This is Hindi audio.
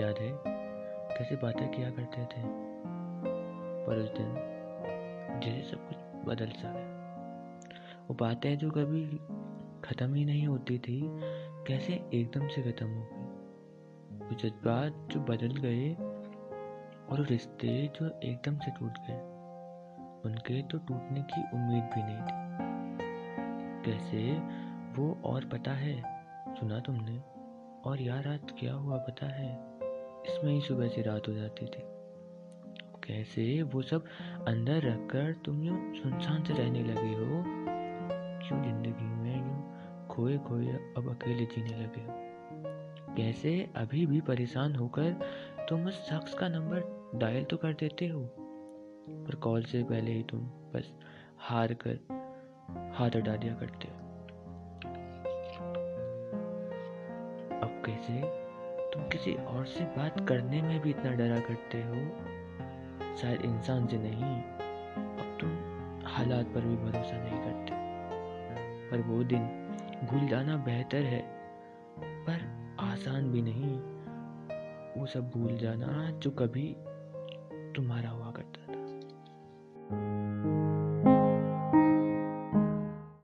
याद है? कैसे बातें किया करते थे? पर उस दिन जैसे सब कुछ बदल सा गया। वो बातें जो कभी ख़त्म ही नहीं होती थी, कैसे एकदम से ख़त्म हो गई? वो जज्बात जो बदल गए और रिश्ते जो एकदम से टूट गए, उनके तो टूटने की उम्मीद भी नहीं थी। कैसे? वो और पता है, सुना तुमने? और यार रात क्या हुआ पता है? इसमें ही सुबह से रात हो जाती थी। कैसे? वो सब अंदर रखकर तुम यूँ सुनसान से रहने लगे हो? क्यों ज़िंदगी में यूँ खोए खोए अब अकेले जीने लगे हो? कैसे अभी भी परेशान होकर तुम उस शख्स का नंबर डायल तो कर देते हो? पर कॉल से पहले ही तुम बस हार कर हाथ हटा दिया करते हो। कैसे? तुम किसी और से बात करने में भी इतना डरा करते हो? शायद इंसान से नहीं, अब तुम हालात पर भी भरोसा नहीं करते। पर वो दिन भूल जाना बेहतर है, पर आसान भी नहीं। वो सब भूल जाना जो कभी तुम्हारा हुआ